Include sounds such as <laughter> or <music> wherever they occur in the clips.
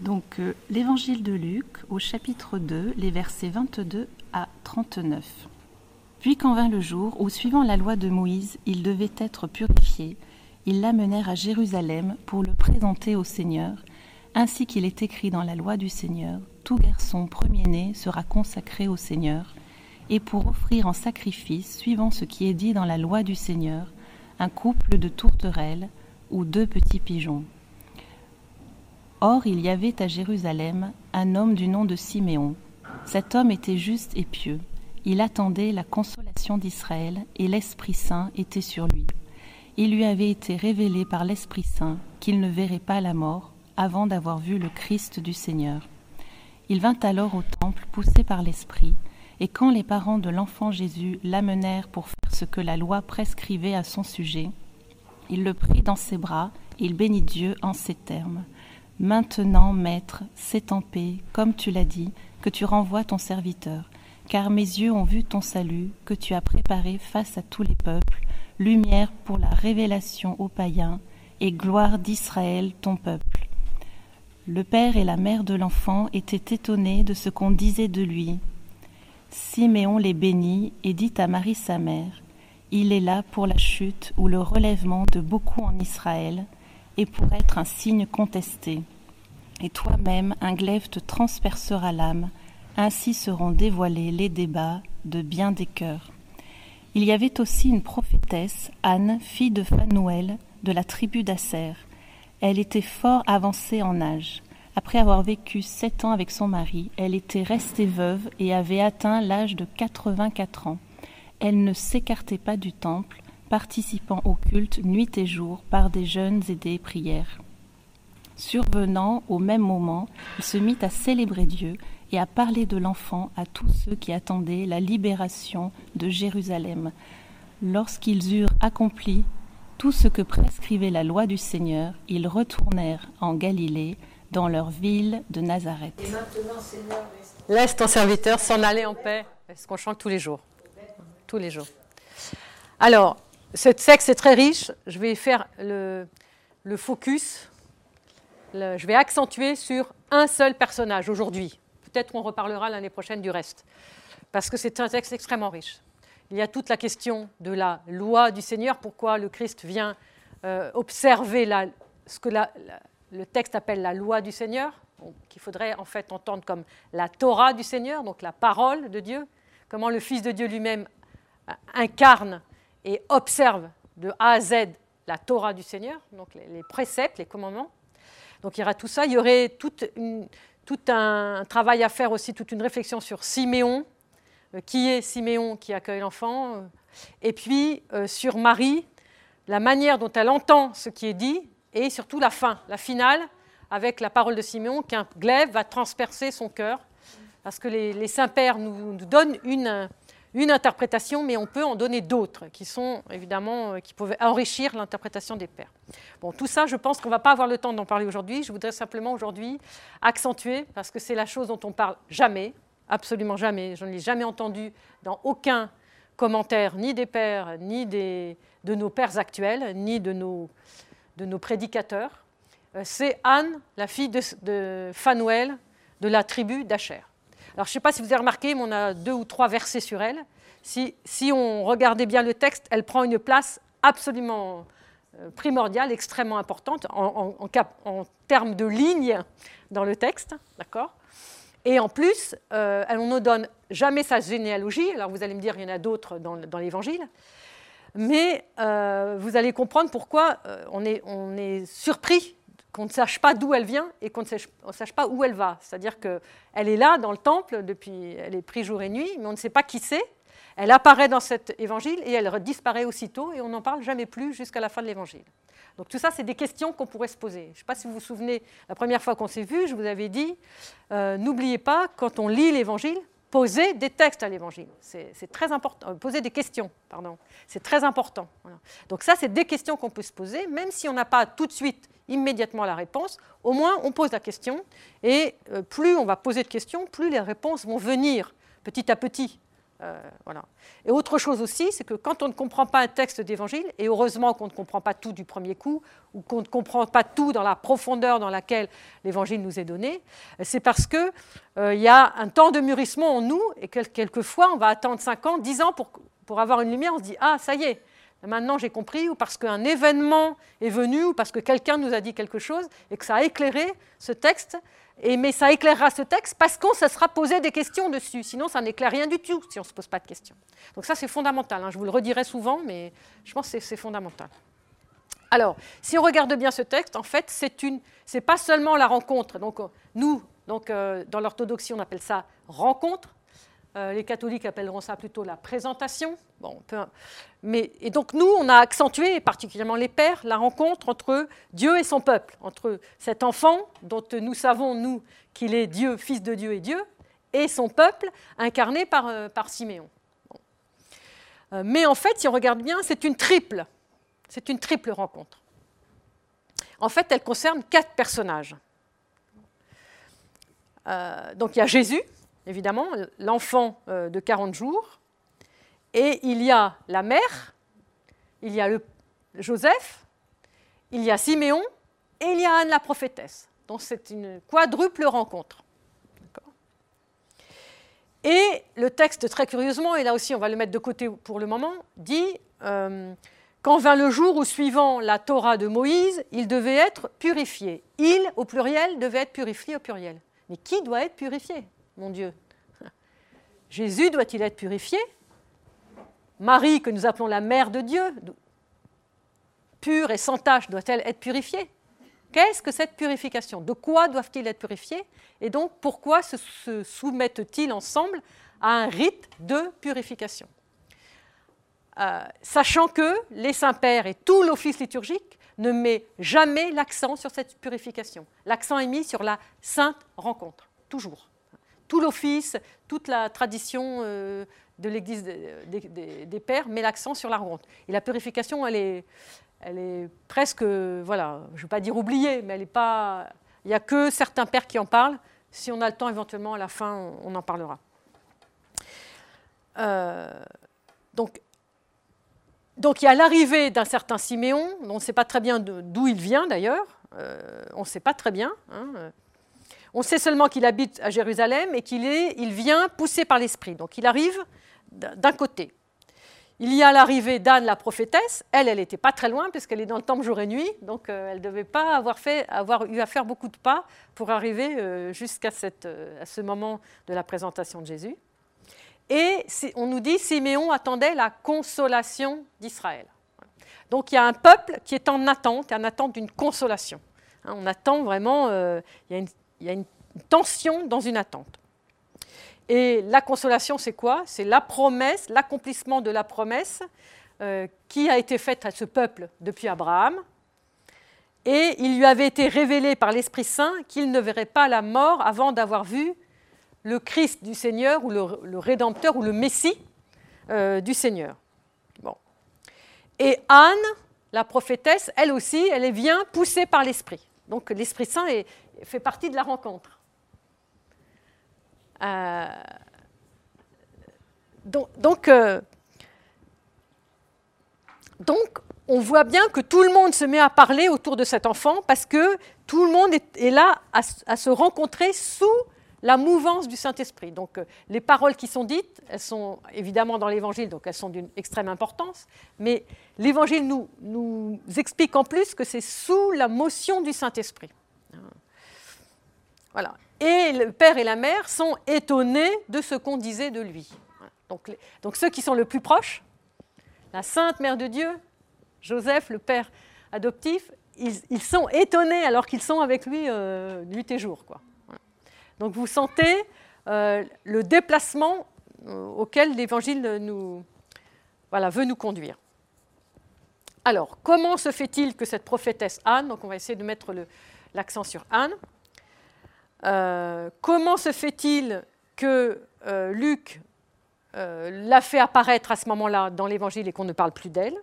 Donc euh, l'évangile de Luc au chapitre 2, les versets 22 à 39. Puis quand vint le jour où, suivant la loi de Moïse, il devait être purifié, ils l'amenèrent à Jérusalem pour le présenter au Seigneur, ainsi qu'il est écrit dans la loi du Seigneur, tout garçon premier-né sera consacré au Seigneur, et pour offrir en sacrifice, suivant ce qui est dit dans la loi du Seigneur, un couple de tourterelles ou deux petits pigeons. Or il y avait à Jérusalem un homme du nom de Siméon. Cet homme était juste et pieux. Il attendait la consolation d'Israël, et l'Esprit Saint était sur lui. Il lui avait été révélé par l'Esprit Saint qu'il ne verrait pas la mort avant d'avoir vu le Christ du Seigneur. Il vint alors au temple poussé par l'Esprit, et quand les parents de l'enfant Jésus l'amenèrent pour faire ce que la loi prescrivait à son sujet, il le prit dans ses bras, et il bénit Dieu en ces termes. Maintenant, Maître, c'est en paix, comme tu l'as dit, que tu renvoies ton serviteur, car mes yeux ont vu ton salut, que tu as préparé face à tous les peuples, lumière pour la révélation aux païens, et gloire d'Israël, ton peuple. Le père et la mère de l'enfant étaient étonnés de ce qu'on disait de lui. Siméon les bénit et dit à Marie sa mère, Il est là pour la chute ou le relèvement de beaucoup en Israël, et pour être un signe contesté. Et toi-même, un glaive te transpercera l'âme, ainsi seront dévoilés les débats de bien des cœurs. Il y avait aussi une prophétesse, Anne, fille de Phanuel, de la tribu d'Asser. Elle était fort avancée en âge. Après avoir vécu sept ans avec son mari, elle était restée veuve et avait atteint l'âge de quatre-vingt-quatre ans. Elle ne s'écartait pas du temple, participant au culte nuit et jour par des jeûnes et des prières. Survenant au même moment, il se mit à célébrer Dieu et à parler de l'enfant à tous ceux qui attendaient la libération de Jérusalem. Lorsqu'ils eurent accompli tout ce que prescrivait la loi du Seigneur, ils retournèrent en Galilée, dans leur ville de Nazareth. Et maintenant, Seigneur, Laisse ton serviteur s'en aller en paix. C'est ce qu'on chante tous les jours? Tous les jours. Alors, ce texte est très riche. Je vais faire le, focus. je vais accentuer sur un seul personnage aujourd'hui. Peut-être qu'on reparlera l'année prochaine du reste. Parce que c'est un texte extrêmement riche. Il y a toute la question de la loi du Seigneur, pourquoi le Christ vient euh, observer ce que le texte appelle la loi du Seigneur, qu'il faudrait en fait entendre comme la Torah du Seigneur, donc la parole de Dieu, comment le Fils de Dieu lui-même incarne et observe de A à Z la Torah du Seigneur, donc les, préceptes, les commandements. Donc il y aura tout ça, il y aurait toute tout un travail à faire aussi, toute une réflexion sur Siméon, euh, qui est Siméon qui accueille l'enfant, euh, et puis euh, sur Marie, la manière dont elle entend ce qui est dit, et surtout la fin, la finale, avec la parole de Siméon, qu'un glaive va transpercer son cœur, parce que les, les saints-pères nous donnent une, une interprétation, mais on peut en donner d'autres, qui sont évidemment, euh, qui peuvent enrichir l'interprétation des pères. Bon, tout ça, je pense qu'on ne va pas avoir le temps d'en parler aujourd'hui. Je voudrais simplement aujourd'hui accentuer, parce que c'est la chose dont on parle jamais, absolument jamais. Je ne l'ai jamais entendu dans aucun commentaire, ni des pères, ni des, de nos pères actuels, ni de nos, de nos prédicateurs. Euh, C'est Anne, la fille de, de Phanuel, de la tribu d'Acher. Alors, je ne sais pas si vous avez remarqué, mais on a deux ou trois versets sur elle. Si, on regardait bien le texte, elle prend une place absolument euh, primordiale, extrêmement importante en, termes de lignes dans le texte, d'accord? Et en plus, euh, on ne donne jamais sa généalogie. Alors, vous allez me dire, il y en a d'autres dans, l'Évangile. Mais euh, vous allez comprendre pourquoi euh, on est surpris qu'on ne sache pas d'où elle vient et qu'on ne sache, pas où elle va. C'est-à-dire qu'elle est là dans le temple, depuis, elle est prise jour et nuit, mais on ne sait pas qui c'est. Elle apparaît dans cet évangile et elle disparaît aussitôt et on n'en parle jamais plus jusqu'à la fin de l'évangile. Donc tout ça, c'est des questions qu'on pourrait se poser. Je ne sais pas si vous vous souvenez, la première fois qu'on s'est vu, je vous avais dit, euh, n'oubliez pas, quand on lit l'évangile, poser des textes à l'évangile. C'est très important. Euh, poser des questions, pardon. C'est très important. Donc ça, c'est des questions qu'on peut se poser, même si on n'a pas tout de suite, immédiatement la réponse. Au moins, on pose la question. Et euh, plus on va poser de questions, plus les réponses vont venir petit à petit. Euh, voilà. Et autre chose aussi, c'est que quand on ne comprend pas un texte d'évangile, et heureusement qu'on ne comprend pas tout du premier coup, ou qu'on ne comprend pas tout dans la profondeur dans laquelle l'évangile nous est donné, c'est parce qu'il euh, y a un temps de mûrissement en nous, et quelquefois on va attendre 5 ans, 10 ans pour, pour avoir une lumière, on se dit Ah, ça y est, maintenant j'ai compris, ou parce qu'un événement est venu, ou parce que quelqu'un nous a dit quelque chose, et que ça a éclairé ce texte, et, mais ça éclairera ce texte parce qu'on se sera posé des questions dessus. Sinon, ça n'éclaire rien du tout si on ne se pose pas de questions. Donc ça, c'est fondamental. Hein. Je vous le redirai souvent, mais je pense que c'est fondamental. Alors, si on regarde bien ce texte, en fait, c'est une, c'est pas seulement la rencontre. Donc nous, donc euh, dans l'orthodoxie, on appelle ça rencontre. Euh, les catholiques appelleront ça plutôt la présentation. Bon, mais, et donc nous, on a accentué, particulièrement les pères, la rencontre entre Dieu et son peuple, entre cet enfant dont nous savons, nous, qu'il est Dieu, fils de Dieu et Dieu, et son peuple incarné par, euh, Siméon. Euh, mais en fait, si on regarde bien, c'est une triple, c'est une triple rencontre. En fait, elle concerne quatre personnages. donc il y a Jésus, évidemment, l'enfant euh, de 40 jours, et il y a la mère, il y a Joseph, il y a Siméon, et il y a Anne la prophétesse. Donc c'est une quadruple rencontre. Et le texte, très curieusement, et là aussi on va le mettre de côté pour le moment, dit euh, Quand vint le jour où, suivant la Torah de Moïse, il devait être purifié. Il, au pluriel, devait être purifié au pluriel. Mais qui doit être purifié? Mon Dieu. Jésus doit-il être purifié? Marie, que nous appelons la mère de Dieu, pure et sans tache, doit-elle être purifiée? Qu'est-ce que cette purification? De quoi doivent-ils être purifiés? Et donc, pourquoi se, soumettent-ils ensemble à un rite de purification? Euh, Sachant que les saints-pères et tout l'office liturgique ne met jamais l'accent sur cette purification. L'accent est mis sur la sainte rencontre, toujours tout l'office, toute la tradition euh, de l'Église des, pères met l'accent sur la rencontre. Et la purification, elle est, presque, voilà, je ne veux pas dire oubliée, mais elle est pas. Il n'y a que certains pères qui en parlent. Si on a le temps, éventuellement, à la fin, on en parlera. Euh, donc, donc, il y a l'arrivée d'un certain Siméon, on ne sait pas très bien d'où il vient d'ailleurs, euh, on ne sait pas très bien. Hein, on sait seulement qu'il habite à Jérusalem et qu'il il vient poussé par l'Esprit. Donc il arrive d'un côté. Il y a l'arrivée d'Anne la prophétesse. Elle, elle n'était pas très loin puisqu'elle est dans le temple jour et nuit, donc euh, elle ne devait pas avoir, eu à faire beaucoup de pas pour arriver euh, jusqu'à euh, ce moment de la présentation de Jésus. Et on nous dit Siméon attendait la consolation d'Israël. Donc il y a un peuple qui est en attente, en attente d'une consolation. Hein, on attend vraiment, il y a une tension dans une attente. Et la consolation, c'est quoi? C'est la promesse, l'accomplissement de la promesse euh, qui a été faite à ce peuple depuis Abraham. Et il lui avait été révélé par l'Esprit Saint qu'il ne verrait pas la mort avant d'avoir vu le Christ du Seigneur ou le, Rédempteur ou le Messie euh, du Seigneur. Bon. Et Anne, la prophétesse, elle aussi, elle bien poussée par l'Esprit. Donc l'Esprit Saint est, fait partie de la rencontre. Euh, donc, euh, donc, on voit bien que tout le monde se met à parler autour de cet enfant parce que tout le monde est, là à, se rencontrer sous la mouvance du Saint-Esprit. Donc euh, les paroles qui sont dites, elles sont évidemment dans l'Évangile, donc elles sont d'une extrême importance, mais l'Évangile nous explique en plus que c'est sous la motion du Saint-Esprit. Et le père et la mère sont étonnés de ce qu'on disait de lui. Donc, ceux qui sont le plus proches, la Sainte Mère de Dieu, Joseph, le père adoptif, ils, sont étonnés alors qu'ils sont avec lui euh, nuit et jour. Donc vous sentez euh, le déplacement euh, auquel l'Évangile nous, voilà, veut nous conduire. Alors, comment se fait-il que cette prophétesse Anne, donc on va essayer de mettre l'accent sur Anne, euh, comment se fait-il que euh, Luc euh, l'a fait apparaître à ce moment-là dans l'Évangile et qu'on ne parle plus d'elle?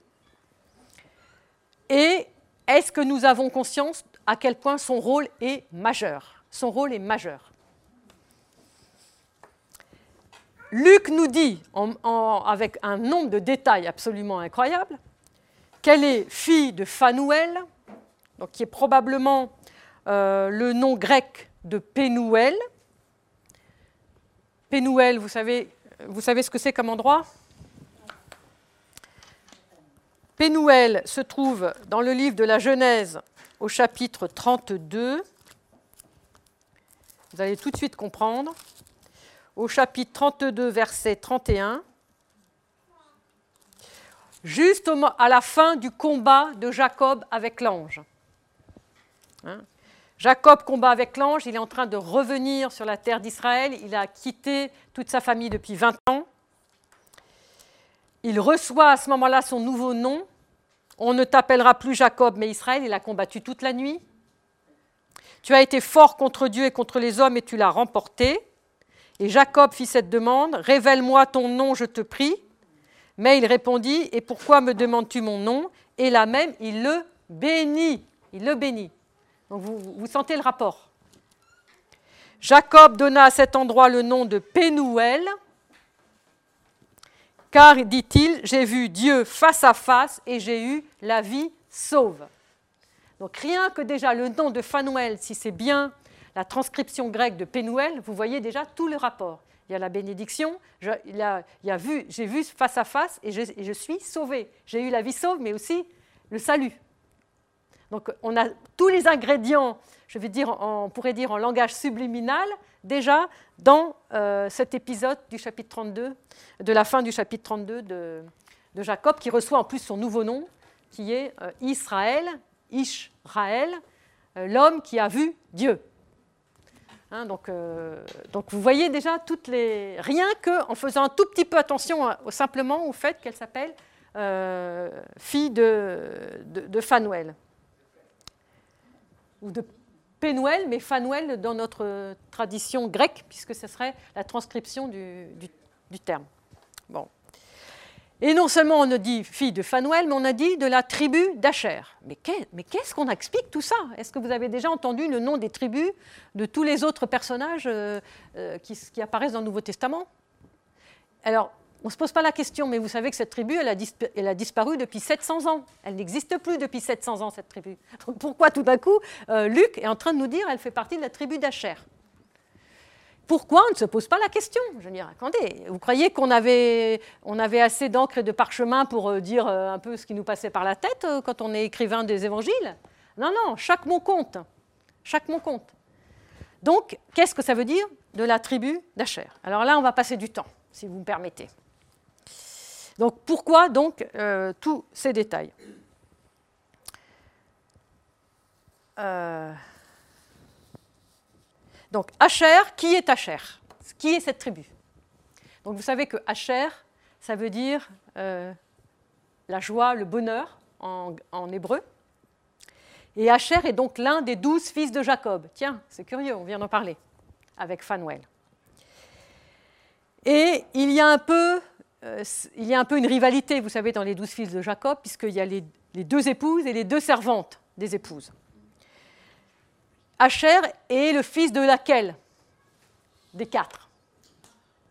Et est-ce que nous avons conscience à quel point son rôle est majeur? Son rôle est majeur. Luc nous dit, avec un nombre de détails absolument incroyable, qu'elle est fille de Phanouel, donc qui est probablement le nom grec de Pénouel. Pénouel, vous savez, vous savez ce que c'est comme endroit? Pénouel se trouve dans le livre de la Genèse au chapitre 32. Vous allez tout de suite comprendre. Au chapitre 32, verset 31. Juste à la fin du combat de Jacob avec l'ange. Hein? Jacob combat avec l'ange, il est en train de revenir sur la terre d'Israël, il a quitté toute sa famille depuis 20 ans. Il reçoit à ce moment-là son nouveau nom, on ne t'appellera plus Jacob, mais Israël. Il a combattu toute la nuit. Tu as été fort contre Dieu et contre les hommes et tu l'as remporté. Et Jacob fit cette demande Révèle-moi ton nom, je te prie. Mais il répondit Et pourquoi me demandes-tu mon nom? Et là même, il le bénit. Il le bénit. Vous, sentez le rapport. Jacob donna à cet endroit le nom de Pénouel, car, dit-il, j'ai vu Dieu face à face et j'ai eu la vie sauve. Donc rien que déjà le nom de Phanuel, si c'est bien la transcription grecque de Pénouel, vous voyez déjà tout le rapport. Il y a la bénédiction, j'ai vu face à face et je, et je suis sauvé. J'ai eu la vie sauve, mais aussi le salut. Donc on a tous les ingrédients, je vais dire, on pourrait dire en langage subliminal, déjà dans euh, cet épisode du chapitre 32, de la fin du chapitre 32 de, Jacob, qui reçoit en plus son nouveau nom, qui est euh, Israël, euh, l'homme qui a vu Dieu. Hein, donc, vous voyez déjà toutes les. Rien qu'en faisant un tout petit peu attention simplement au fait qu'elle s'appelle fille de, de, de Phanuel. Ou de Pénuel, mais Phanuel dans notre tradition grecque, puisque ce serait la transcription du, terme. Bon. Et non seulement on a dit fille de Phanuel, mais on a dit de la tribu d'Acher. Mais qu'est-ce qu'on explique tout ça? Est-ce que vous avez déjà entendu le nom des tribus de tous les autres personnages euh, euh, qui, qui, apparaissent dans le Nouveau Testament? Alors, on ne se pose pas la question, mais vous savez que cette tribu, elle a, disparu, depuis 700 ans. Elle n'existe plus depuis 700 ans, cette tribu. Pourquoi tout d'un coup, euh, Luc est en train de nous dire qu'elle fait partie de la tribu d'Acher? Pourquoi on ne se pose pas la question? Je veux dire, attendez, vous croyez qu'on avait, on avait assez d'encre et de parchemin pour euh, dire euh, un peu ce qui nous passait par la tête quand on est écrivain des évangiles? Non, non, chaque mot compte. Chaque mot compte. Donc, qu'est-ce que ça veut dire de la tribu d'Acher? Alors là, on va passer du temps, si vous me permettez. Donc pourquoi donc euh, tous ces détails euh, Donc Asher, qui est Asher? Qui est cette tribu? Donc vous savez que Asher, ça veut dire euh, la joie, le bonheur en, hébreu. Et Asher est donc l'un des douze fils de Jacob. Tiens, c'est curieux, on vient d'en parler avec Fanuel. Et il y a un peu euh, il y a un peu une rivalité, vous savez, dans les douze fils de Jacob, puisqu'il y a les, deux épouses et les deux servantes des épouses. Asher est le fils de laquelle? Des quatre.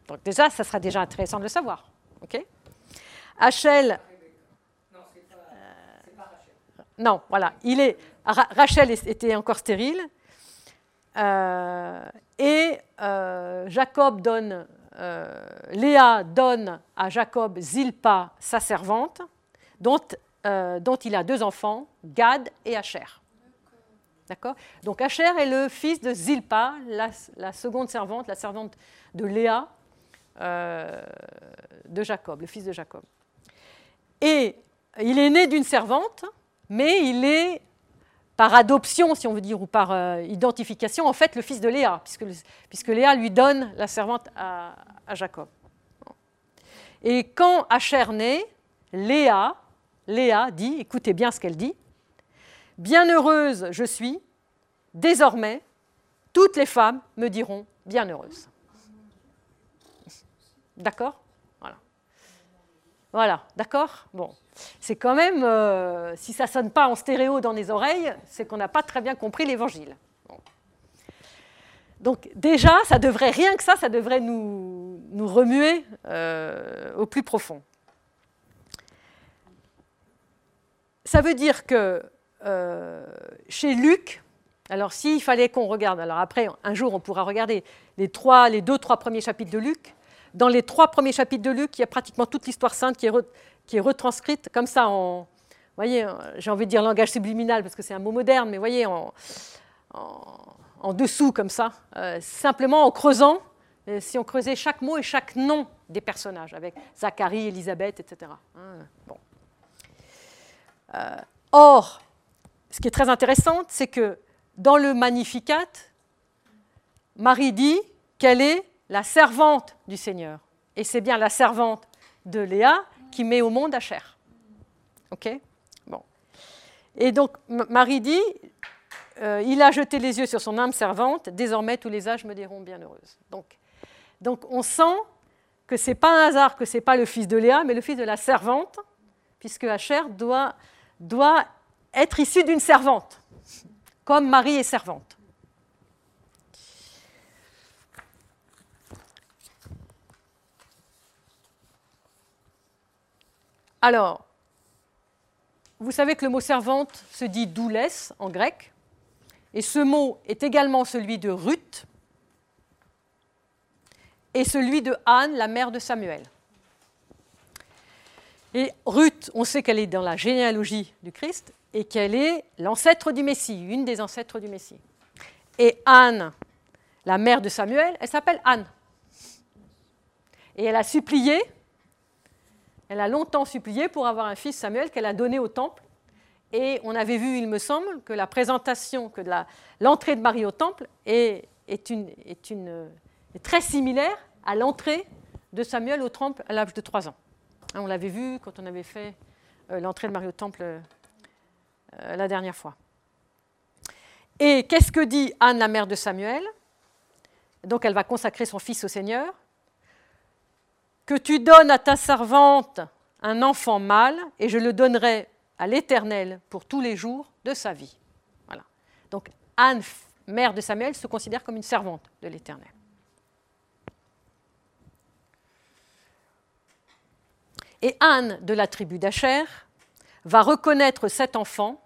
Donc déjà, ça sera déjà intéressant de le savoir. ok? Achel. Non, pas, Rachel. Non, voilà. Il est, Rachel était encore stérile. Euh, et euh, Jacob donne Léa donne à Jacob Zilpa, sa servante, dont, euh, dont il a deux enfants, Gad et Asher. D'accord? Donc Asher est le fils de Zilpa, la, seconde servante, la servante de Léa euh, de Jacob, le fils de Jacob. Et il est né d'une servante, mais il est par adoption, si on veut dire, ou par euh, identification, en fait, le fils de Léa, puisque, Léa lui donne la servante à, Jacob. Et quand Asher naît, Léa, Léa dit, écoutez bien ce qu'elle dit, Bienheureuse je suis, désormais, toutes les femmes me diront bienheureuse. D'accord? Voilà. D'accord? Bon c'est quand même, euh, si ça ne sonne pas en stéréo dans les oreilles, c'est qu'on n'a pas très bien compris l'évangile. Donc déjà, ça devrait, rien que ça, ça devrait nous, nous remuer au plus profond. Ça veut dire que chez Luc, alors s'il fallait qu'on regarde, alors après un jour on pourra regarder les, trois, les deux, trois premiers chapitres de Luc, dans les trois premiers chapitres de Luc, il y a pratiquement toute l'histoire sainte qui est, qui est retranscrite comme ça en, voyez, j'ai envie de dire langage subliminal parce que c'est un mot moderne, mais voyez, en, en, dessous comme ça, euh, simplement en creusant, euh, si on creusait chaque mot et chaque nom des personnages, avec Zacharie, Élisabeth, etc. Hein, bon. Euh, or, ce qui est très intéressant, c'est que dans le Magnificat, Marie dit qu'elle est la servante du Seigneur. Et c'est bien la servante de Léa qui met au monde Asher. OK? Bon. Et donc Marie dit euh, Il a jeté les yeux sur son âme servante, désormais tous les âges me diront bienheureuse. Donc, donc on sent que ce n'est pas un hasard que ce n'est pas le fils de Léa, mais le fils de la servante, puisque Asher doit, doit être issu d'une servante, comme Marie est servante. Alors, vous savez que le mot servante se dit doulesse en grec, et ce mot est également celui de Ruth et celui de Anne, la mère de Samuel. Et Ruth, on sait qu'elle est dans la généalogie du Christ et qu'elle est l'ancêtre du Messie, une des ancêtres du Messie. Et Anne, la mère de Samuel, elle s'appelle Anne. Et elle a supplié elle a longtemps supplié pour avoir un fils Samuel qu'elle a donné au temple. Et on avait vu, il me semble, que la présentation, que l'entrée de Marie au temple est, très similaire à l'entrée de Samuel au temple à l'âge de 3 ans. Hein, on l'avait vu quand on avait fait euh, l'entrée de Marie au temple euh, la dernière fois. Et qu'est-ce que dit Anne, la mère de Samuel? Donc elle va consacrer son fils au Seigneur que tu donnes à ta servante un enfant mâle, et je le donnerai à l'Éternel pour tous les jours de sa vie. Voilà. Donc Anne, mère de Samuel, se considère comme une servante de l'Éternel. Et Anne de la tribu d'Acher va reconnaître cet enfant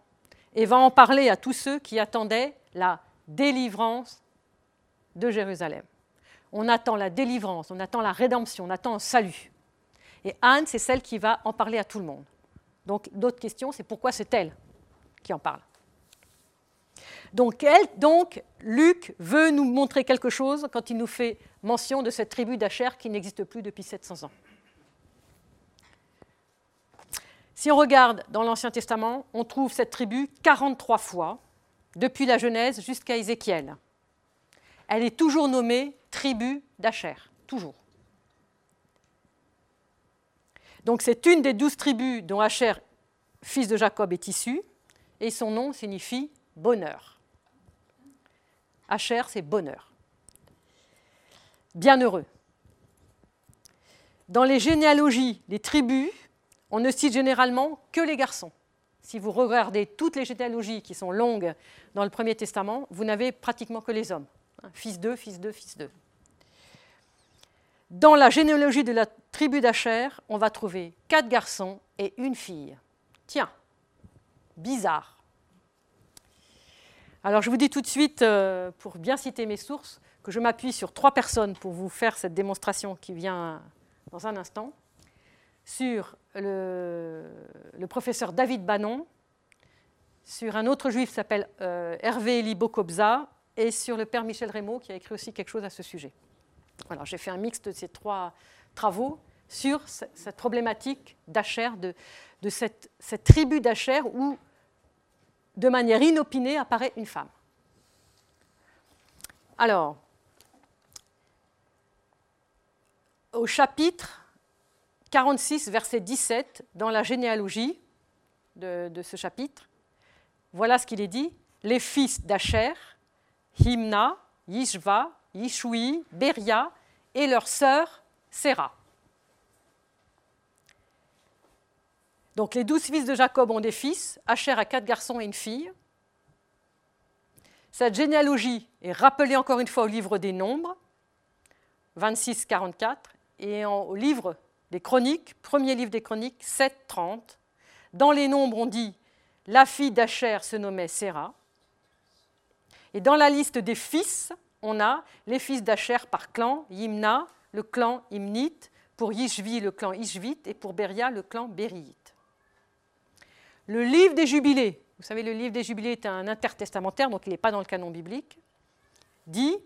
et va en parler à tous ceux qui attendaient la délivrance de Jérusalem on attend la délivrance, on attend la rédemption, on attend un salut. Et Anne, c'est celle qui va en parler à tout le monde. Donc, d'autres questions, c'est pourquoi c'est elle qui en parle. Donc, elle, donc, Luc veut nous montrer quelque chose quand il nous fait mention de cette tribu d'Acher qui n'existe plus depuis 700 ans. Si on regarde dans l'Ancien Testament, on trouve cette tribu 43 fois, depuis la Genèse jusqu'à Ézéchiel. Elle est toujours nommée tribu d'Acher, toujours. Donc c'est une des douze tribus dont Acher, fils de Jacob, est issu, et son nom signifie bonheur. Acher, c'est bonheur. Bienheureux. Dans les généalogies des tribus, on ne cite généralement que les garçons. Si vous regardez toutes les généalogies qui sont longues dans le Premier Testament, vous n'avez pratiquement que les hommes. Fils d'eux, fils d'eux, fils d'eux. Dans la généalogie de la tribu d'Acher, on va trouver quatre garçons et une fille. Tiens, bizarre. Alors je vous dis tout de suite, euh, pour bien citer mes sources, que je m'appuie sur trois personnes pour vous faire cette démonstration qui vient dans un instant. Sur le, professeur David Bannon, sur un autre juif qui s'appelle euh, Hervé Eli Bokobza, et sur le père Michel Rémaud qui a écrit aussi quelque chose à ce sujet. Alors j'ai fait un mix de ces trois travaux sur cette problématique d'Acher, de, cette, tribu d'Acher où, de manière inopinée, apparaît une femme. Alors, au chapitre 46, verset 17, dans la généalogie de, de ce chapitre, voilà ce qu'il est dit. Les fils d'Acher, Himna, Yishva, Yishui, Beria et leur sœur Séra. Donc les douze fils de Jacob ont des fils, Asher a quatre garçons et une fille. Cette généalogie est rappelée encore une fois au livre des Nombres, 26-44, et au livre des Chroniques, premier livre des Chroniques, 7, 30. Dans les nombres, on dit la fille d'Acher se nommait Séra. Et dans la liste des fils, on a les fils d'Acher par clan, Yimna, le clan Imnite, pour Yishvi, le clan Ishvite, et pour Beria, le clan Bériite. Le livre des Jubilés, vous savez, le livre des Jubilés est un intertestamentaire, donc il n'est pas dans le canon biblique, dit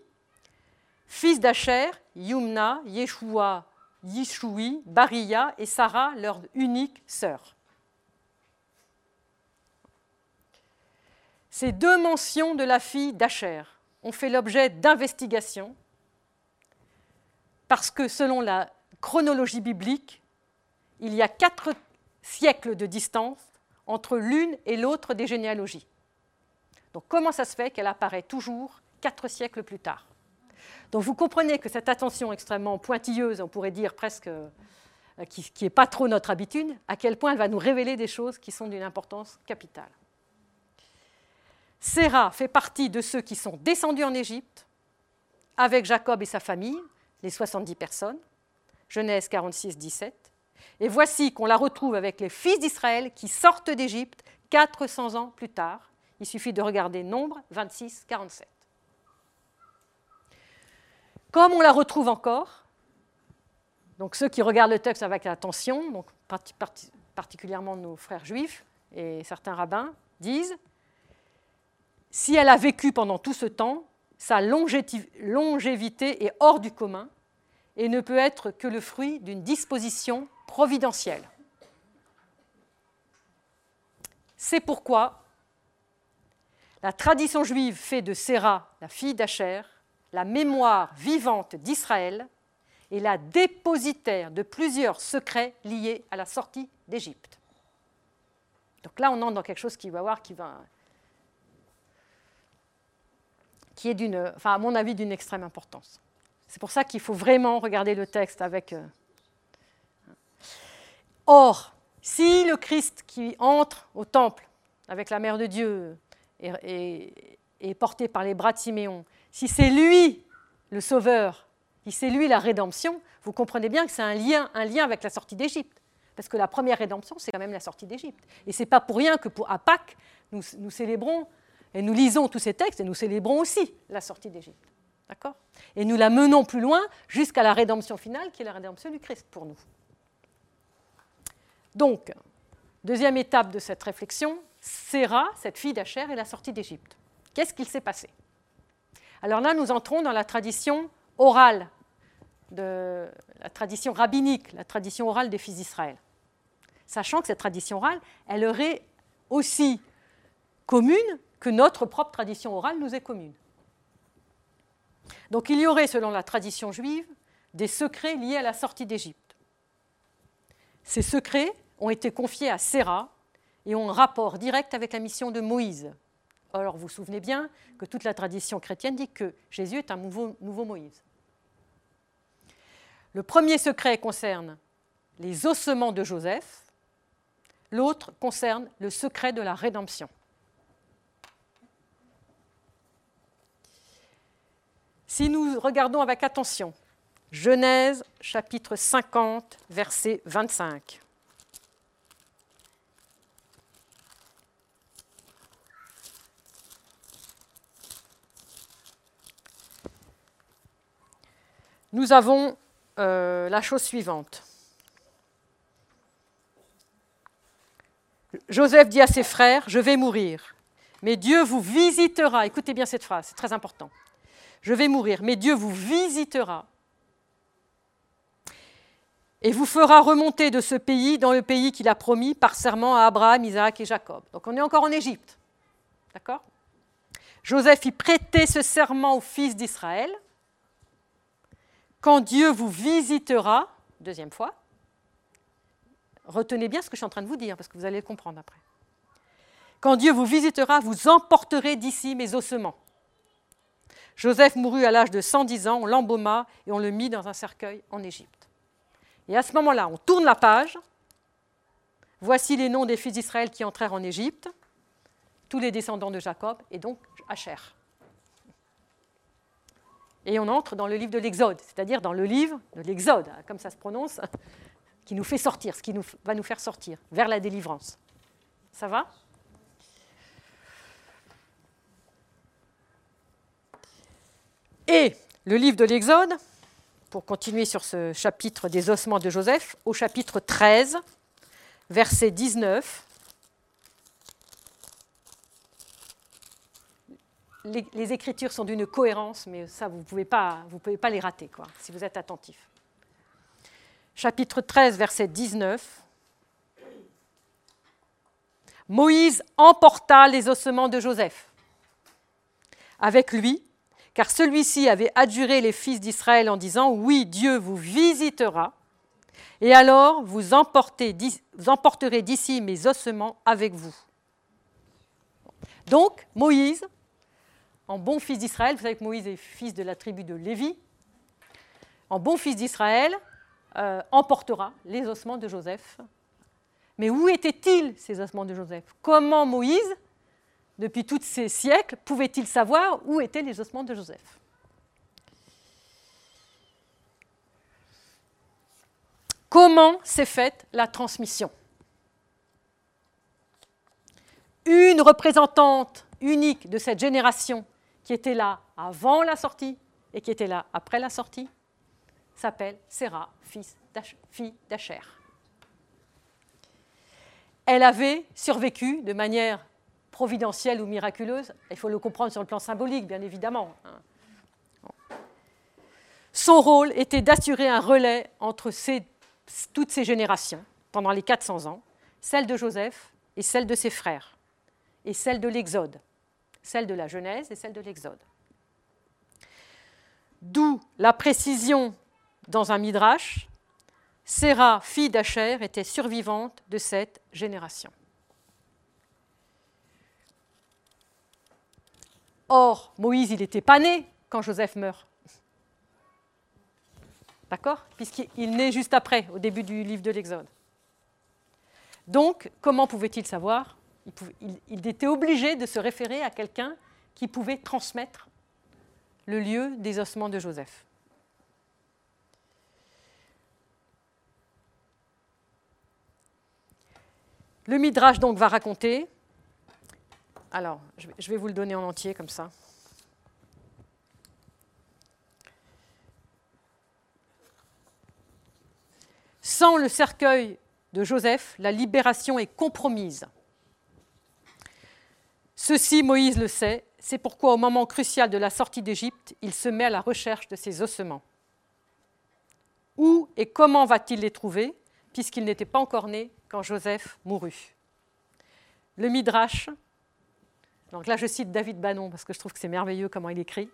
Fils d'Acher, Yumna, Yeshua, Yishui, Baria et Sarah, leur unique sœur. Ces deux mentions de la fille d'Acher ont fait l'objet d'investigations parce que selon la chronologie biblique, il y a quatre siècles de distance entre l'une et l'autre des généalogies. Donc comment ça se fait qu'elle apparaît toujours quatre siècles plus tard? Donc vous comprenez que cette attention extrêmement pointilleuse, on pourrait dire presque, euh, qui n'est pas trop notre habitude, à quel point elle va nous révéler des choses qui sont d'une importance capitale. Séra fait partie de ceux qui sont descendus en Égypte avec Jacob et sa famille, les 70 personnes, Genèse 46, 17. Et voici qu'on la retrouve avec les fils d'Israël qui sortent d'Égypte 400 ans plus tard. Il suffit de regarder Nombre 26, 47. Comme on la retrouve encore, donc ceux qui regardent le texte avec attention, donc particulièrement nos frères juifs et certains rabbins, disent si elle a vécu pendant tout ce temps, sa longévité est hors du commun et ne peut être que le fruit d'une disposition providentielle. C'est pourquoi la tradition juive fait de Séra, la fille d'Acher, la mémoire vivante d'Israël et la dépositaire de plusieurs secrets liés à la sortie d'Égypte. Donc là, on entre dans quelque chose qui va voir, qui va qui est à mon avis, d'une extrême importance. C'est pour ça qu'il faut vraiment regarder le texte avec. Euh, Or, si le Christ qui entre au temple avec la Mère de Dieu est, porté par les bras de Siméon, si c'est lui le Sauveur, si c'est lui la rédemption, vous comprenez bien que c'est un lien, avec la sortie d'Égypte. Parce que la première rédemption, c'est quand même la sortie d'Égypte. Et ce n'est pas pour rien que pour, à Pâques, nous célébrons et nous lisons tous ces textes et nous célébrons aussi la sortie d'Égypte. D'accord? Et nous la menons plus loin jusqu'à la rédemption finale, qui est la rédemption du Christ pour nous. Donc, deuxième étape de cette réflexion, Séra, cette fille d'Acher, et la sortie d'Égypte. Qu'est-ce qu'il s'est passé? Alors là, nous entrons dans la tradition orale, de, la tradition rabbinique, la tradition orale des fils d'Israël. Sachant que cette tradition orale, elle aurait aussi commune que notre propre tradition orale nous est commune. Donc il y aurait, selon la tradition juive, des secrets liés à la sortie d'Égypte. Ces secrets ont été confiés à Séra et ont un rapport direct avec la mission de Moïse. Alors vous vous souvenez bien que toute la tradition chrétienne dit que Jésus est un nouveau, nouveau Moïse. Le premier secret concerne les ossements de Joseph, l'autre concerne le secret de la rédemption. Si nous regardons avec attention Genèse chapitre 50, verset 25. Nous avons euh, la chose suivante. Joseph dit à ses frères, je vais mourir, mais Dieu vous visitera. Écoutez bien cette phrase, c'est très important je vais mourir, mais Dieu vous visitera et vous fera remonter de ce pays dans le pays qu'il a promis par serment à Abraham, Isaac et Jacob. Donc on est encore en Égypte. D'accord? Joseph y prêtait ce serment aux fils d'Israël. Quand Dieu vous visitera, deuxième fois, retenez bien ce que je suis en train de vous dire, parce que vous allez le comprendre après. Quand Dieu vous visitera, vous emporterez d'ici mes ossements. Joseph mourut à l'âge de 110 ans, on l'embauma et on le mit dans un cercueil en Égypte. Et à ce moment-là, on tourne la page. Voici les noms des fils d'Israël qui entrèrent en Égypte, tous les descendants de Jacob, et donc Asher. et on entre dans le livre de l'Exode, c'est-à-dire dans le livre de l'Exode, hein, comme ça se prononce, qui nous fait sortir, ce qui va nous faire sortir vers la délivrance. Ça va? Et le livre de l'Exode, pour continuer sur ce chapitre des ossements de Joseph, au chapitre 13, verset 19. Les, écritures sont d'une cohérence, mais ça, vous ne pouvez, pas, les rater, quoi, si vous êtes attentif. Chapitre 13, verset 19. Moïse emporta les ossements de Joseph. Avec lui, car celui-ci avait adjuré les fils d'Israël en disant, Oui, Dieu vous visitera, et alors vous, emporterez d'ici mes ossements avec vous. Donc, Moïse, en bon fils d'Israël, vous savez que Moïse est fils de la tribu de Lévi, en bon fils d'Israël, euh, emportera les ossements de Joseph. Mais où étaient-ils, ces ossements de Joseph? Comment Moïse depuis tous ces siècles, pouvait-il savoir où étaient les ossements de Joseph? Comment s'est faite la transmission? Une représentante unique de cette génération qui était là avant la sortie et qui était là après la sortie s'appelle Séra, fille d'Acher. Elle avait survécu de manière providentielle ou miraculeuse, il faut le comprendre sur le plan symbolique, bien évidemment. Hein. Son rôle était d'assurer un relais entre toutes ces générations pendant les 400 ans, celle de Joseph et celle de ses frères, et celle de l'Exode, celle de la Genèse et celle de l'Exode. D'où la précision dans un midrash, Séra, fille d'Acher, était survivante de cette génération. Or, Moïse, il n'était pas né quand Joseph meurt. D'accord? Puisqu'il naît juste après, au début du livre de l'Exode. Donc, comment pouvait-il savoir? Il, était obligé de se référer à quelqu'un qui pouvait transmettre le lieu des ossements de Joseph. Le Midrash donc va raconter alors, je vais vous le donner en entier comme ça. Sans le cercueil de Joseph, la libération est compromise. Ceci, Moïse le sait, c'est pourquoi au moment crucial de la sortie d'Égypte, il se met à la recherche de ses ossements. Où et comment va-t-il les trouver, puisqu'il n'était pas encore né quand Joseph mourut? Le Midrash donc là, je cite David Bannon parce que je trouve que c'est merveilleux comment il écrit.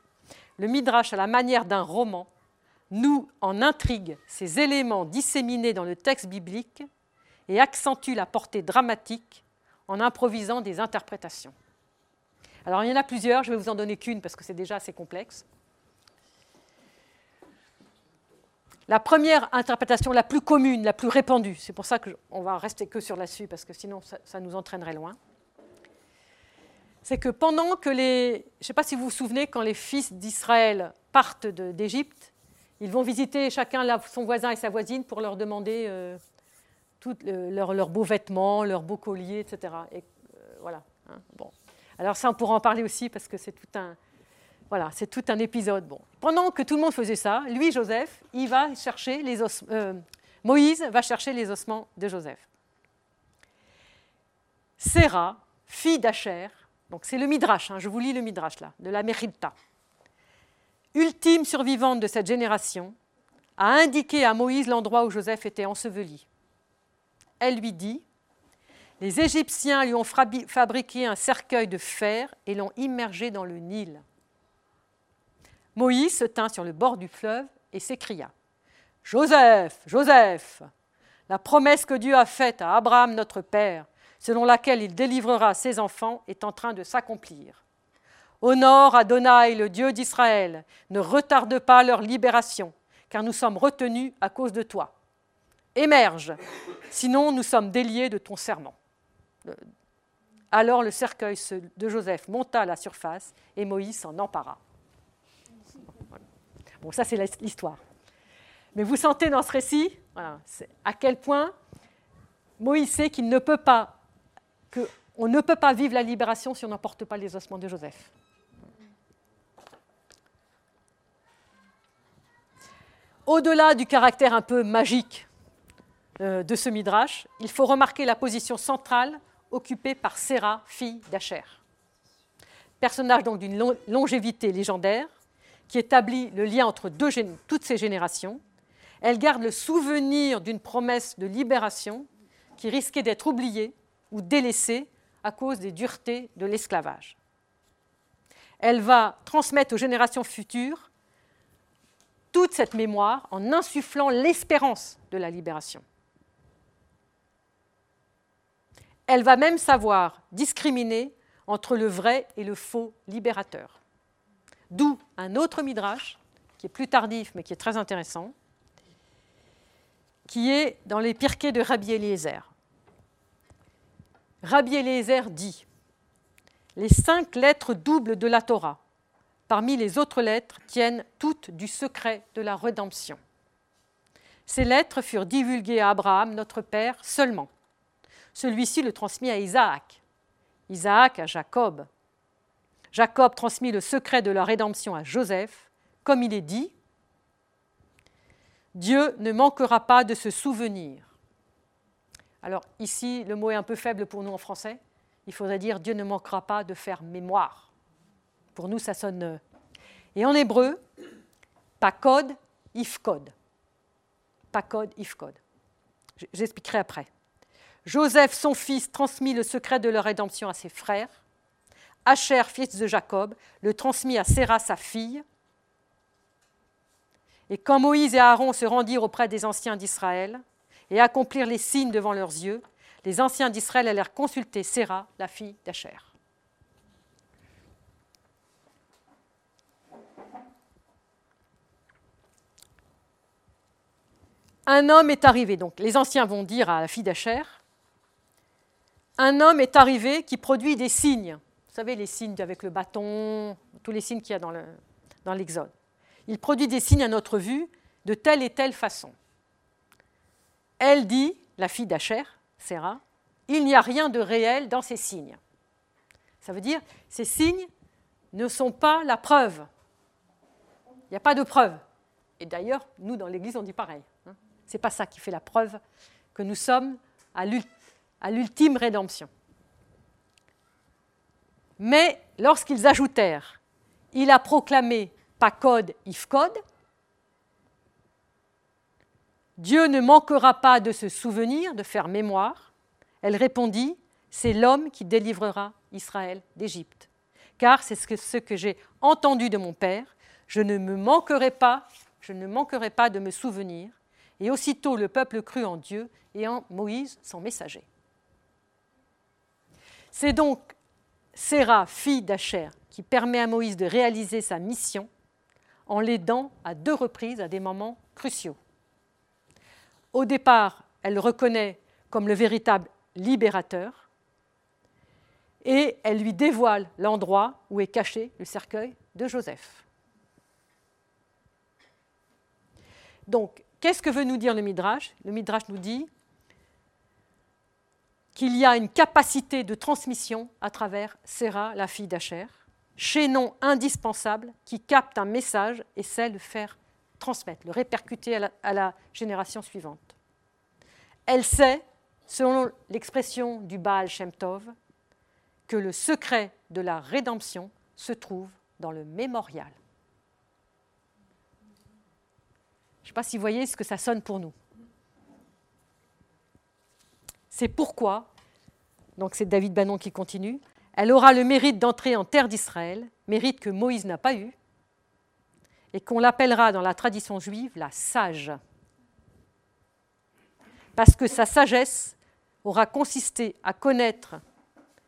Le Midrash, à la manière d'un roman, nous en intrigue ces éléments disséminés dans le texte biblique et accentue la portée dramatique en improvisant des interprétations. Alors il y en a plusieurs, je vais vous en donner qu'une parce que c'est déjà assez complexe. La première interprétation la plus commune, la plus répandue, c'est pour ça qu'on va rester que sur là-dessus parce que sinon ça nous entraînerait loin c'est que pendant que les... Je ne sais pas si vous vous souvenez, quand les fils d'Israël partent d'Égypte, ils vont visiter chacun son voisin et sa voisine pour leur demander euh, leurs beaux vêtements, leurs beaux colliers, etc. Et, euh, voilà. Hein, bon. Alors ça, on pourra en parler aussi parce que c'est tout un, voilà, c'est tout un épisode. Pendant que tout le monde faisait ça, lui, Joseph, il va chercher les euh, Moïse va chercher les ossements de Joseph. Séra, fille d'Acher, donc c'est le Midrash, hein, je vous lis le Midrash là, de la Mechilta. Ultime survivante de cette génération, a indiqué à Moïse l'endroit où Joseph était enseveli. Elle lui dit Les Égyptiens lui ont fabriqué un cercueil de fer et l'ont immergé dans le Nil. Moïse se tint sur le bord du fleuve et s'écria Joseph, Joseph, la promesse que Dieu a faite à Abraham notre père selon laquelle il délivrera ses enfants, est en train de s'accomplir. Honore Adonai, le Dieu d'Israël, ne retarde pas leur libération, car nous sommes retenus à cause de toi. Émerge, sinon nous sommes déliés de ton serment. Alors le cercueil de Joseph monta à la surface et Moïse s'en empara. Bon, ça c'est l'histoire. Mais vous sentez dans ce récit à quel point Moïse sait qu'il ne peut pas, qu'on ne peut pas vivre la libération si on n'emporte pas les ossements de Joseph. Au-delà du caractère un peu magique euh, de ce midrash, il faut remarquer la position centrale occupée par Séra, fille d'Acher. Personnage donc d'une longévité légendaire, qui établit le lien entre toutes ces générations. Elle garde le souvenir d'une promesse de libération qui risquait d'être oubliée ou délaissée à cause des duretés de l'esclavage. Elle va transmettre aux générations futures toute cette mémoire en insufflant l'espérance de la libération. Elle va même savoir discriminer entre le vrai et le faux libérateur. D'où un autre midrash, qui est plus tardif mais qui est très intéressant, qui est dans les Pirkei de Rabbi Eliezer. Rabbi Eliezer dit Les cinq lettres doubles de la Torah, parmi les autres lettres, tiennent toutes du secret de la rédemption. Ces lettres furent divulguées à Abraham, notre père, seulement. Celui-ci le transmit à Isaac, Isaac à Jacob. Jacob transmit le secret de la rédemption à Joseph, comme il est dit Dieu ne manquera pas de se souvenir. Alors ici, le mot est un peu faible pour nous en français. Il faudrait dire Dieu ne manquera pas de faire mémoire. Pour nous, ça sonne. Euh, et en hébreu, pas code, if code. Pas code, if code. J'expliquerai après. Joseph, son fils, transmit le secret de leur rédemption à ses frères. Asher, fils de Jacob, le transmit à Séra, sa fille. Et quand Moïse et Aaron se rendirent auprès des anciens d'Israël et accomplirent les signes devant leurs yeux, les anciens d'Israël allèrent consulter Séra, la fille d'Acher. Un homme est arrivé, donc les anciens vont dire à la fille d'Acher, un homme est arrivé qui produit des signes. Vous savez, les signes avec le bâton, tous les signes qu'il y a dans l'Exode. Il produit des signes à notre vue de telle et telle façon. Elle dit, la fille d'Acher, Sarah, il n'y a rien de réel dans ces signes. Ça veut dire, ces signes ne sont pas la preuve. Il n'y a pas de preuve. Et d'ailleurs, nous, dans l'Église, on dit pareil. Hein. Ce n'est pas ça qui fait la preuve que nous sommes à l'ultime rédemption. Mais lorsqu'ils ajoutèrent, il a proclamé pas code, if code, Dieu ne manquera pas de se souvenir, de faire mémoire. Elle répondit, c'est l'homme qui délivrera Israël d'Égypte. Car c'est ce que, j'ai entendu de mon Père, je ne me manquerai pas, je ne manquerai pas de me souvenir. Et aussitôt le peuple crut en Dieu et en Moïse, son messager. C'est donc Séra, fille d'Acher, qui permet à Moïse de réaliser sa mission en l'aidant à deux reprises à des moments cruciaux. Au départ, elle le reconnaît comme le véritable libérateur et elle lui dévoile l'endroit où est caché le cercueil de Joseph. Donc, qu'est-ce que veut nous dire le Midrash? Le Midrash nous dit qu'il y a une capacité de transmission à travers Séra, la fille d'Acher, chaînon indispensable qui capte un message et sait le faire transmettre, le répercuter à la, génération suivante. Elle sait, selon l'expression du Baal Shem Tov, que le secret de la rédemption se trouve dans le mémorial. Je ne sais pas si vous voyez ce que ça sonne pour nous. C'est pourquoi, donc c'est David Bannon qui continue, elle aura le mérite d'entrer en terre d'Israël, mérite que Moïse n'a pas eu, et qu'on l'appellera dans la tradition juive la sage parce que sa sagesse aura consisté à connaître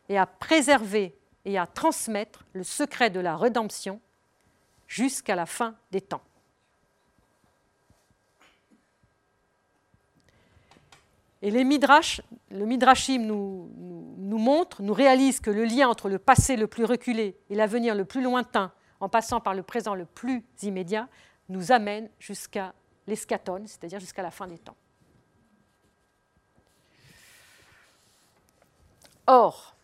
et à préserver et à transmettre le secret de la rédemption jusqu'à la fin des temps. Et les le midrashim nous, montre, nous réalise que le lien entre le passé le plus reculé et l'avenir le plus lointain, en passant par le présent le plus immédiat, nous amène jusqu'à l'escatone, c'est-à-dire jusqu'à la fin des temps. Or,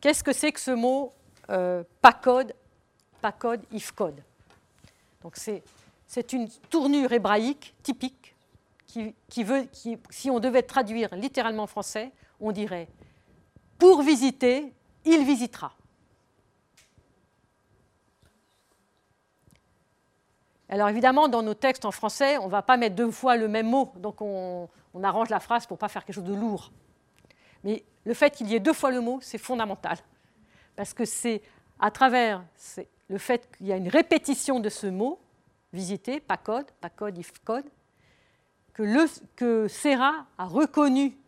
qu'est-ce que c'est que ce mot euh, code code if code Donc c'est une tournure hébraïque typique qui, qui veut, qui, si on devait traduire littéralement en français, on dirait pour visiter, il visitera. Alors évidemment, dans nos textes en français, on ne va pas mettre deux fois le même mot, donc on, arrange la phrase pour ne pas faire quelque chose de lourd. Mais le fait qu'il y ait deux fois le mot, c'est fondamental, parce que c'est à travers le fait qu'il y a une répétition de ce mot, visiter, pas code, pas code, if code, que, le, Séra a reconnu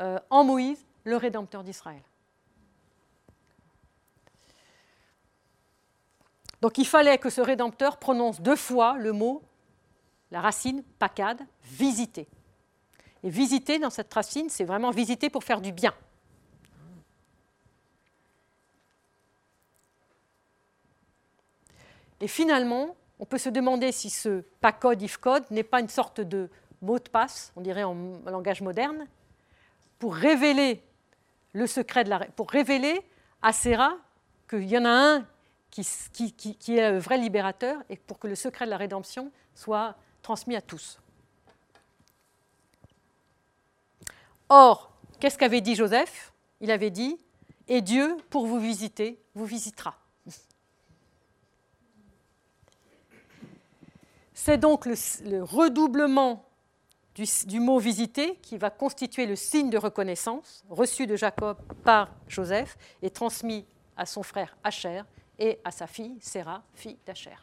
euh, en Moïse le Rédempteur d'Israël. Donc il fallait que ce Rédempteur prononce deux fois le mot, la racine pakad, visiter. Et visiter dans cette racine, c'est vraiment visiter pour faire du bien. Et finalement, on peut se demander si ce code if code n'est pas une sorte de mot de passe, on dirait en langage moderne, pour révéler le secret de la, pour révéler à Serra qu'il y en a un qui, est le vrai libérateur et pour que le secret de la rédemption soit transmis à tous. Or, qu'est-ce qu'avait dit Joseph? Il avait dit Et Dieu, pour vous visiter, vous visitera. C'est donc le, redoublement du, du, mot visiter qui va constituer le signe de reconnaissance reçu de Jacob par Joseph et transmis à son frère Asher et à sa fille Séra, fille d'Acher.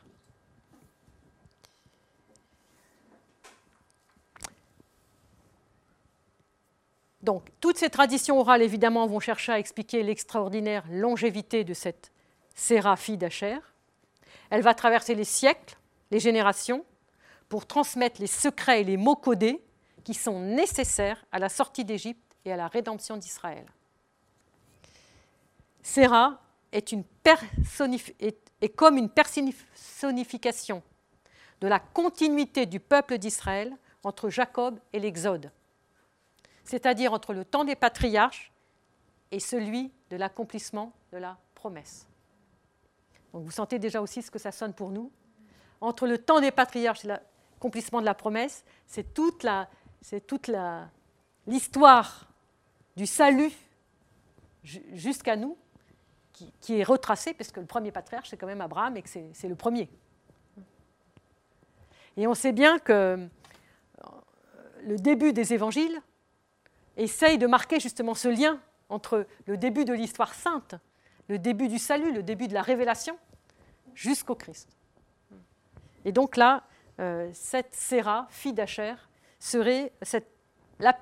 Donc, toutes ces traditions orales, évidemment, vont chercher à expliquer l'extraordinaire longévité de cette Séra, fille d'Acher. Elle va traverser les siècles, les générations, pour transmettre les secrets et les mots codés qui sont nécessaires à la sortie d'Égypte et à la rédemption d'Israël. Séra est, une comme une personnification de la continuité du peuple d'Israël entre Jacob et l'Exode, c'est-à-dire entre le temps des patriarches et celui de l'accomplissement de la promesse. Vous sentez déjà aussi ce que ça sonne pour nous. Entre le temps des patriarches et l'accomplissement de la promesse, c'est toute la, c'est toute l'histoire du salut jusqu'à nous qui, est retracé, parce que le premier patriarche, c'est quand même Abraham et que c'est le premier. Et on sait bien que euh, le début des évangiles essaye de marquer justement ce lien entre le début de l'histoire sainte, le début du salut, le début de la révélation, jusqu'au Christ. Et donc là, euh, cette Séra, fille d'Acher, serait la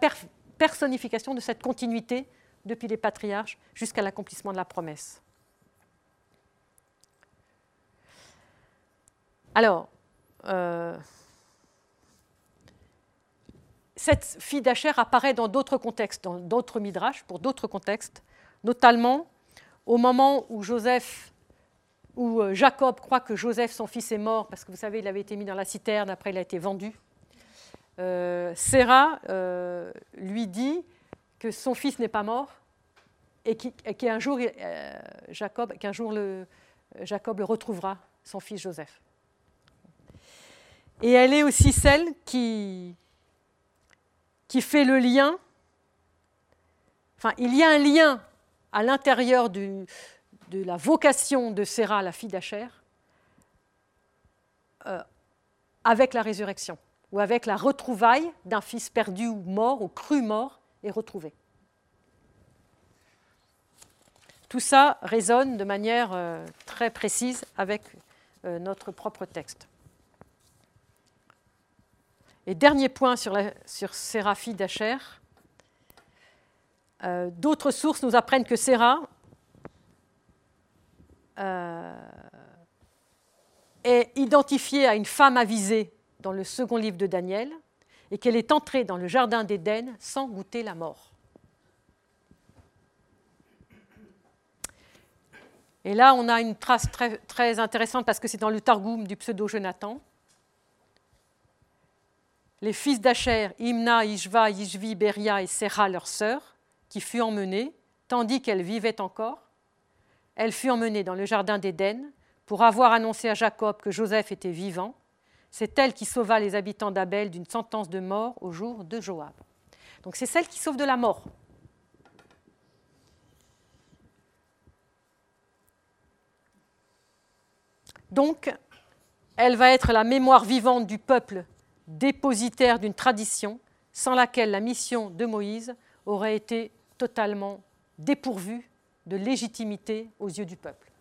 personnification de cette continuité depuis les patriarches jusqu'à l'accomplissement de la promesse. Alors, euh, cette fille d'Acher apparaît dans d'autres contextes, dans d'autres midrash, pour d'autres contextes, notamment au moment où euh, Jacob croit que Joseph, son fils, est mort, parce que vous savez, il avait été mis dans la citerne, après il a été vendu. Euh, euh, lui dit que son fils n'est pas mort et qu'un jour, Jacob le retrouvera, son fils Joseph. Et elle est aussi celle qui, qui fait le lien. Enfin, il y a un lien à l'intérieur de la vocation de Séra, la fille d'Acher, euh, avec la résurrection, ou avec la retrouvaille d'un fils perdu ou mort, ou cru mort, et retrouvé. Tout ça résonne de manière euh, très précise avec euh, notre propre texte. Et dernier point sur, Séraphie d'Acher. Euh, d'autres sources nous apprennent que Séra euh, est identifiée à une femme avisée dans le second livre de Daniel et qu'elle est entrée dans le jardin d'Éden sans goûter la mort. Et là, on a une trace très, très intéressante parce que c'est dans le Targum du pseudo-Jonathan. Les fils d'Acher, Imna, Ishva, Ishvi, Beria et Serah, leur sœur, qui fut emmenée, tandis qu'elle vivait encore, elle fut emmenée dans le jardin d'Éden pour avoir annoncé à Jacob que Joseph était vivant. C'est elle qui sauva les habitants d'Abel d'une sentence de mort au jour de Joab. Donc c'est celle qui sauve de la mort. Donc, elle va être la mémoire vivante du peuple dépositaire d'une tradition sans laquelle la mission de Moïse aurait été totalement dépourvue de légitimité aux yeux du peuple.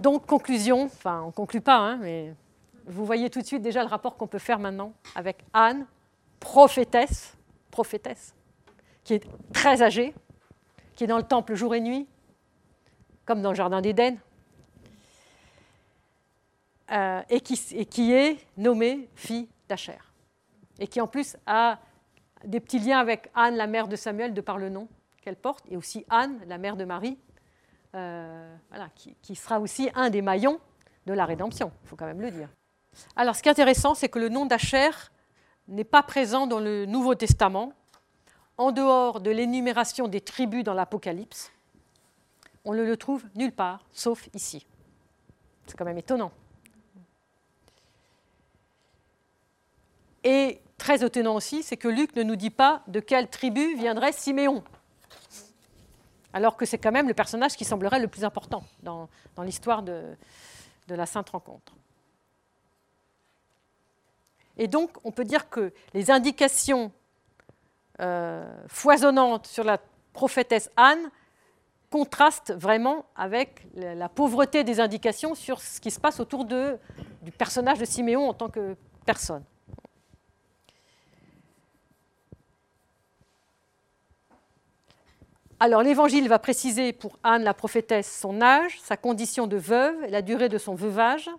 Donc, conclusion, enfin, on ne conclut pas, hein, mais vous voyez tout de suite déjà le rapport qu'on peut faire maintenant avec Anne, prophétesse, prophétesse, qui est très âgée, qui est dans le temple jour et nuit, comme dans le Jardin d'Éden, euh, et, qui, est nommée fille d'Acher, et qui en plus a des petits liens avec Anne, la mère de Samuel, de par le nom qu'elle porte, et aussi Anne, la mère de Marie, euh, qui, qui, sera aussi un des maillons de la rédemption, il faut quand même le dire. Alors ce qui est intéressant, c'est que le nom d'Acher n'est pas présent dans le Nouveau Testament, en dehors de l'énumération des tribus dans l'Apocalypse. On ne le trouve nulle part, sauf ici. C'est quand même étonnant. Et très étonnant aussi, c'est que Luc ne nous dit pas de quelle tribu viendrait Siméon alors que c'est quand même le personnage qui semblerait le plus important dans, l'histoire de, de, la Sainte Rencontre. Et donc, on peut dire que les indications euh, foisonnantes sur la prophétesse Anne contrastent vraiment avec la, pauvreté des indications sur ce qui se passe autour du personnage de Siméon en tant que personne. Alors l'Évangile va préciser pour Anne la prophétesse son âge, sa condition de veuve, la durée de son veuvage.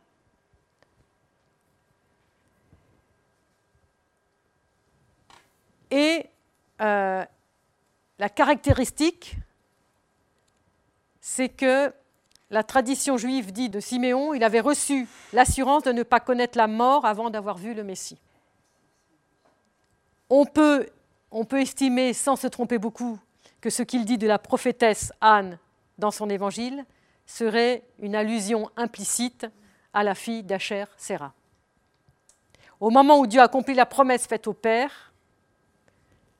Et euh, la caractéristique, c'est que la tradition juive dit de Siméon, il avait reçu l'assurance de ne pas connaître la mort avant d'avoir vu le Messie. On peut, on peut estimer, sans se tromper beaucoup, que ce qu'il dit de la prophétesse Anne dans son évangile serait une allusion implicite à la fille d'Acher Séra. Au moment où Dieu accomplit la promesse faite au Père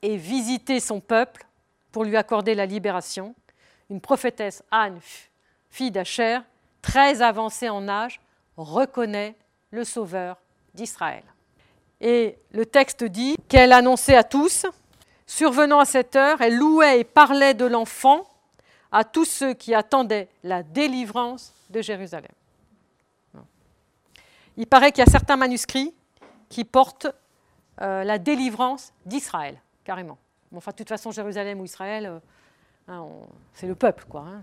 et visiter son peuple pour lui accorder la libération, une prophétesse Anne, fille d'Acher, très avancée en âge, reconnaît le Sauveur d'Israël. Et le texte dit qu'elle annonçait à tous Survenant à cette heure, elle louait et parlait de l'enfant à tous ceux qui attendaient la délivrance de Jérusalem. Il paraît qu'il y a certains manuscrits qui portent euh, la délivrance d'Israël, carrément. Bon, enfin, de toute façon, Jérusalem ou Israël, euh, hein, c'est le peuple, quoi. Hein,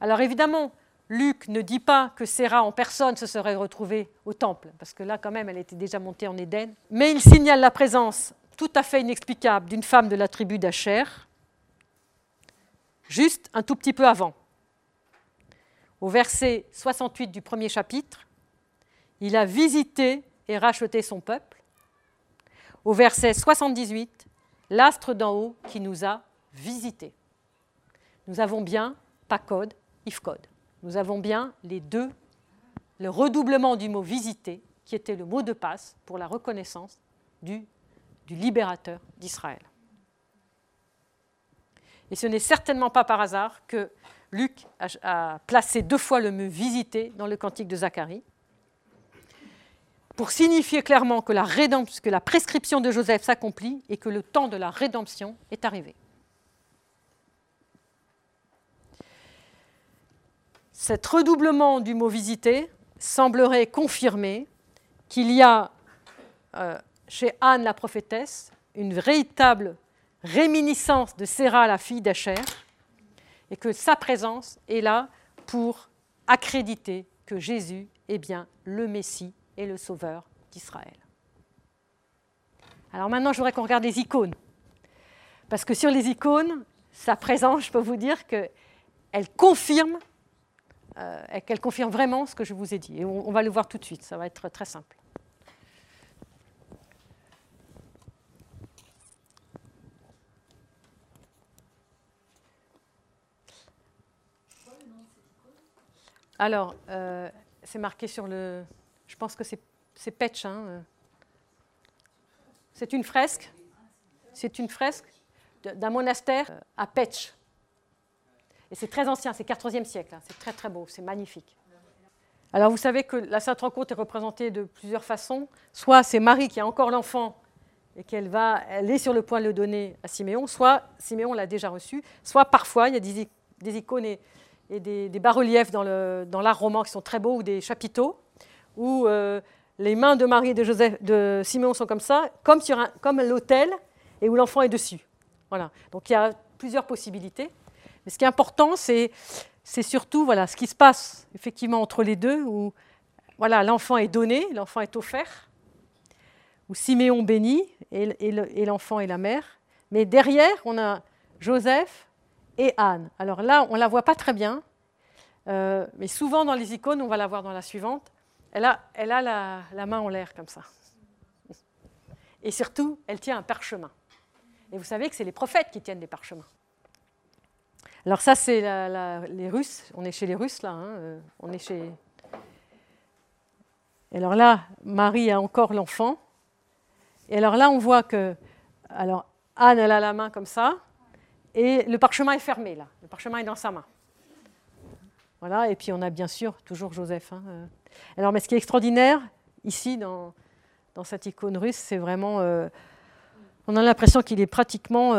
Alors évidemment, Luc ne dit pas que Séra en personne se serait retrouvée au temple, parce que là, quand même, elle était déjà montée en Éden. Mais il signale la présence tout à fait inexplicable d'une femme de la tribu d'Acher, juste un tout petit peu avant. Au verset 68 du premier chapitre, il a visité et racheté son peuple. Au verset 78, l'astre d'en haut qui nous a visités. Nous avons bien Pacode, Ifcode. Nous avons bien les deux, le redoublement du mot visiter, qui était le mot de passe pour la reconnaissance du libérateur d'Israël. Et ce n'est certainement pas par hasard que Luc a, placé deux fois le mot visiter dans le cantique de Zacharie, pour signifier clairement que la, que la prescription de Joseph s'accomplit et que le temps de la rédemption est arrivé. Cet redoublement du mot visiter semblerait confirmer qu'il y a euh, chez Anne la prophétesse une véritable réminiscence de Séra, la fille d'Acher, et que sa présence est là pour accréditer que Jésus est bien le Messie et le Sauveur d'Israël. Alors maintenant, je voudrais qu'on regarde les icônes. Parce que sur les icônes, sa présence, je peux vous dire qu'elle confirme, euh, qu'elle confirme vraiment ce que je vous ai dit. Et on, va le voir tout de suite, ça va être très simple. Alors, euh, c'est marqué sur le. Je pense que c'est Petch. Hein, euh. C'est une fresque. C'est une fresque d'un monastère à Petch. Et c'est très ancien, c'est 14e siècle. Hein. C'est très très beau, c'est magnifique. Alors vous savez que la Sainte Rencontre est représentée de plusieurs façons. Soit c'est Marie qui a encore l'enfant et qu'elle va, elle est sur le point de le donner à Siméon, soit Siméon l'a déjà reçu, soit parfois il y a des, icônes et, des, bas-reliefs dans l'art roman qui sont très beaux, ou des chapiteaux, où euh, les mains de Marie et de, Joseph, de Simeon sont comme ça, comme, sur comme l'autel, et où l'enfant est dessus. Voilà. Donc il y a plusieurs possibilités. Mais ce qui est important, c'est, surtout voilà, ce qui se passe effectivement entre les deux, où voilà, l'enfant est donné, l'enfant est offert, où Siméon bénit, et, l'enfant et la mère. Mais derrière, on a Joseph et Anne. Alors là, on ne la voit pas très bien, euh, mais souvent dans les icônes, on va la voir dans la suivante, elle a, elle a la, main en l'air comme ça. Et surtout, elle tient un parchemin. Et vous savez que c'est les prophètes qui tiennent des parchemins. Alors ça, c'est les Russes. On est chez les Russes là. Hein, euh, on est chez. Et alors là, Marie a encore l'enfant. Et alors là, on voit que, alors Anne, elle a la main comme ça. Et le parchemin est fermé, là. Le parchemin est dans sa main. Voilà, et puis on a bien sûr toujours Joseph. Hein, euh. Alors, mais ce qui est extraordinaire, ici, dans, dans cette icône russe, c'est vraiment. Euh, on a l'impression qu'il est pratiquement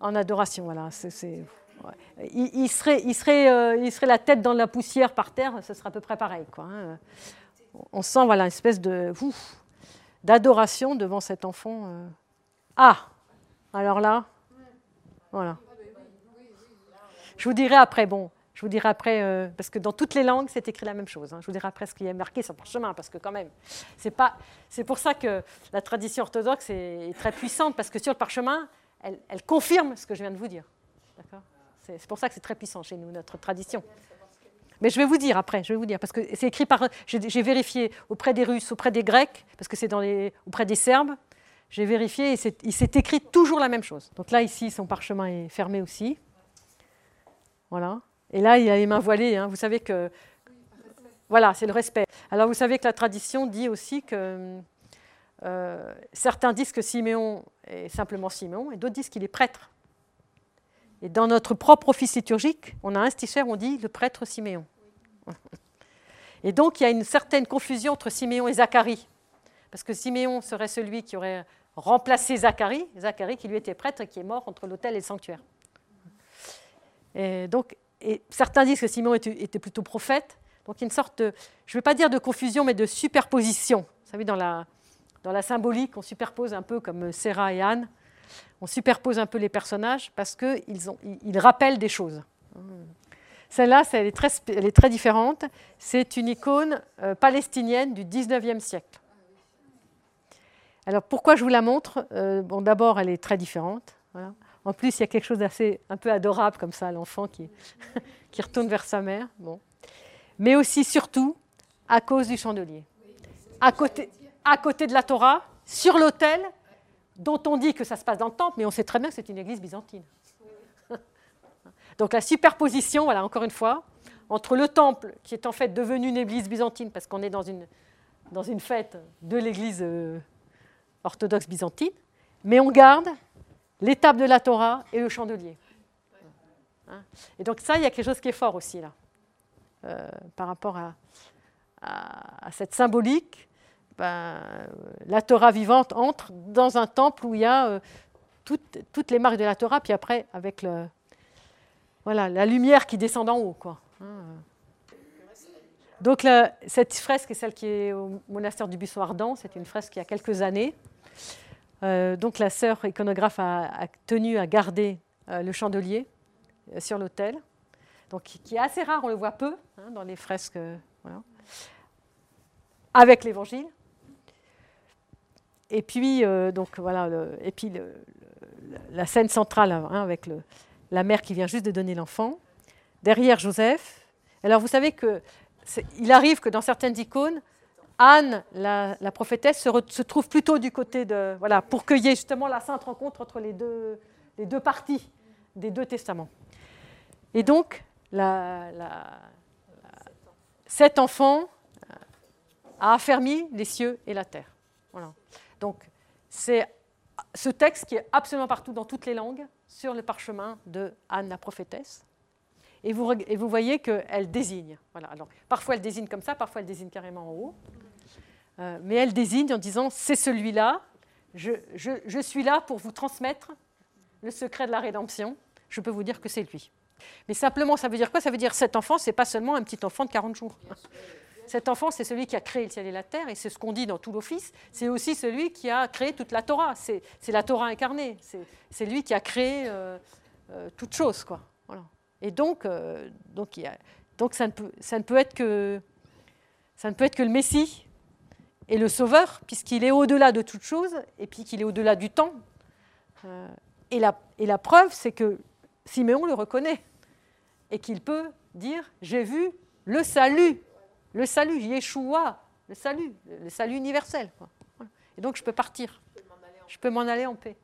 en adoration. Voilà, il, serait, il, serait, il serait la tête dans la poussière par terre, ce serait à peu près pareil. Quoi, hein. On sent voilà, une espèce de, d'adoration devant cet enfant. Ah alors là, voilà. Je vous dirai après, bon, je vous dirai après, euh, parce que dans toutes les langues, c'est écrit la même chose. Hein. Je vous dirai après ce qui est marqué sur le parchemin, parce que quand même, c'est pas, c'est pour ça que la tradition orthodoxe est, très puissante, parce que sur le parchemin, elle, confirme ce que je viens de vous dire. C'est, pour ça que c'est très puissant chez nous, notre tradition. Mais je vais vous dire après, je vais vous dire, parce que c'est écrit par. J'ai, vérifié auprès des Russes, auprès des Grecs, parce que c'est dans les, auprès des Serbes, j'ai vérifié et il s'est écrit toujours la même chose. Donc là, ici, son parchemin est fermé aussi. Voilà. Et là, il a les mains voilées. Hein. Vous savez que. Voilà, c'est le respect. Alors, vous savez que la tradition dit aussi que. Euh, certains disent que Siméon est simplement Siméon et d'autres disent qu'il est prêtre. Et dans notre propre office liturgique, on a un sticher, on dit le prêtre Siméon. <laughs> Et donc, il y a une certaine confusion entre Siméon et Zacharie. Parce que Siméon serait celui qui aurait remplacer Zacharie, Zacharie qui lui était prêtre et qui est mort entre l'autel et le sanctuaire. Et donc, et certains disent que Simon était, plutôt prophète. Donc une sorte de, je ne vais pas dire de confusion, mais de superposition. Vous savez, dans la, dans la symbolique, on superpose un peu comme Sarah et Anne, on superpose un peu les personnages parce qu'ils ils rappellent des choses. Celle-là, elle est, très, elle est très différente. C'est une icône euh, palestinienne du 19e siècle. Alors pourquoi je vous la montre? Euh, Bon, d'abord, elle est très différente. En plus, il y a quelque chose d'assez un peu adorable comme ça, l'enfant qui, <laughs> qui retourne vers sa mère. Bon. Mais aussi, surtout, à cause du chandelier. À côté, à côté de la Torah, sur l'autel, dont on dit que ça se passe dans le temple, mais on sait très bien que c'est une église byzantine. <laughs> Donc la superposition, voilà, encore une fois, entre le temple, qui est en fait devenu une église byzantine, parce qu'on est dans une, fête de l'église euh, orthodoxe byzantine, mais on garde l'étape de la Torah et le chandelier. Hein? Et donc ça, il y a quelque chose qui est fort aussi là, euh, par rapport à, cette symbolique. Ben, la Torah vivante entre dans un temple où il y a euh, toutes, les marques de la Torah, puis après avec la lumière qui descend d'en haut. Hein? Donc cette fresque est celle qui est au monastère du Buisson Ardent. C'est une fresque qui a quelques années. Euh, donc la sœur iconographe a, tenu à garder euh, le chandelier sur l'autel, qui, est assez rare, on le voit peu hein, dans les fresques, avec l'Évangile. Et puis, euh, donc, voilà, et puis la scène centrale hein, avec la mère qui vient juste de donner l'enfant. Derrière Joseph. Alors, vous savez que il arrive que dans certaines icônes, Anne, la, prophétesse, se, trouve plutôt du côté de. Voilà, pour qu'il y ait justement la sainte rencontre entre les deux, les deux parties des deux testaments. Et donc, cet enfant a affermi les cieux et la terre. Voilà. Donc, c'est ce texte qui est absolument partout dans toutes les langues sur le parchemin de Anne la prophétesse. Et vous, et vous voyez qu'elle désigne. Voilà. Alors, parfois elle désigne comme ça, parfois elle désigne carrément en haut. Euh, mais elle désigne en disant c'est celui-là, je, je, suis là pour vous transmettre le secret de la rédemption. Je peux vous dire que c'est lui. Mais simplement, ça veut dire quoi? Ça veut dire cet enfant, c'est pas seulement un petit enfant de 40 jours. Cet enfant, c'est celui qui a créé le ciel et la terre, et c'est ce qu'on dit dans tout l'office. C'est aussi celui qui a créé toute la Torah. C'est la Torah incarnée. C'est lui qui a créé euh, euh, toute chose, quoi. Et donc, euh, donc, donc ça, ne peut, ça, ne peut être que, ça ne peut être que le Messie et le Sauveur, puisqu'il est au-delà de toute chose, et puis qu'il est au-delà du temps. et, la, et la preuve, c'est que Siméon le reconnaît, et qu'il peut dire, j'ai vu le salut le salut, Yeshua, le salut, le salut universel. Et donc je peux partir. Je peux m'en aller en paix.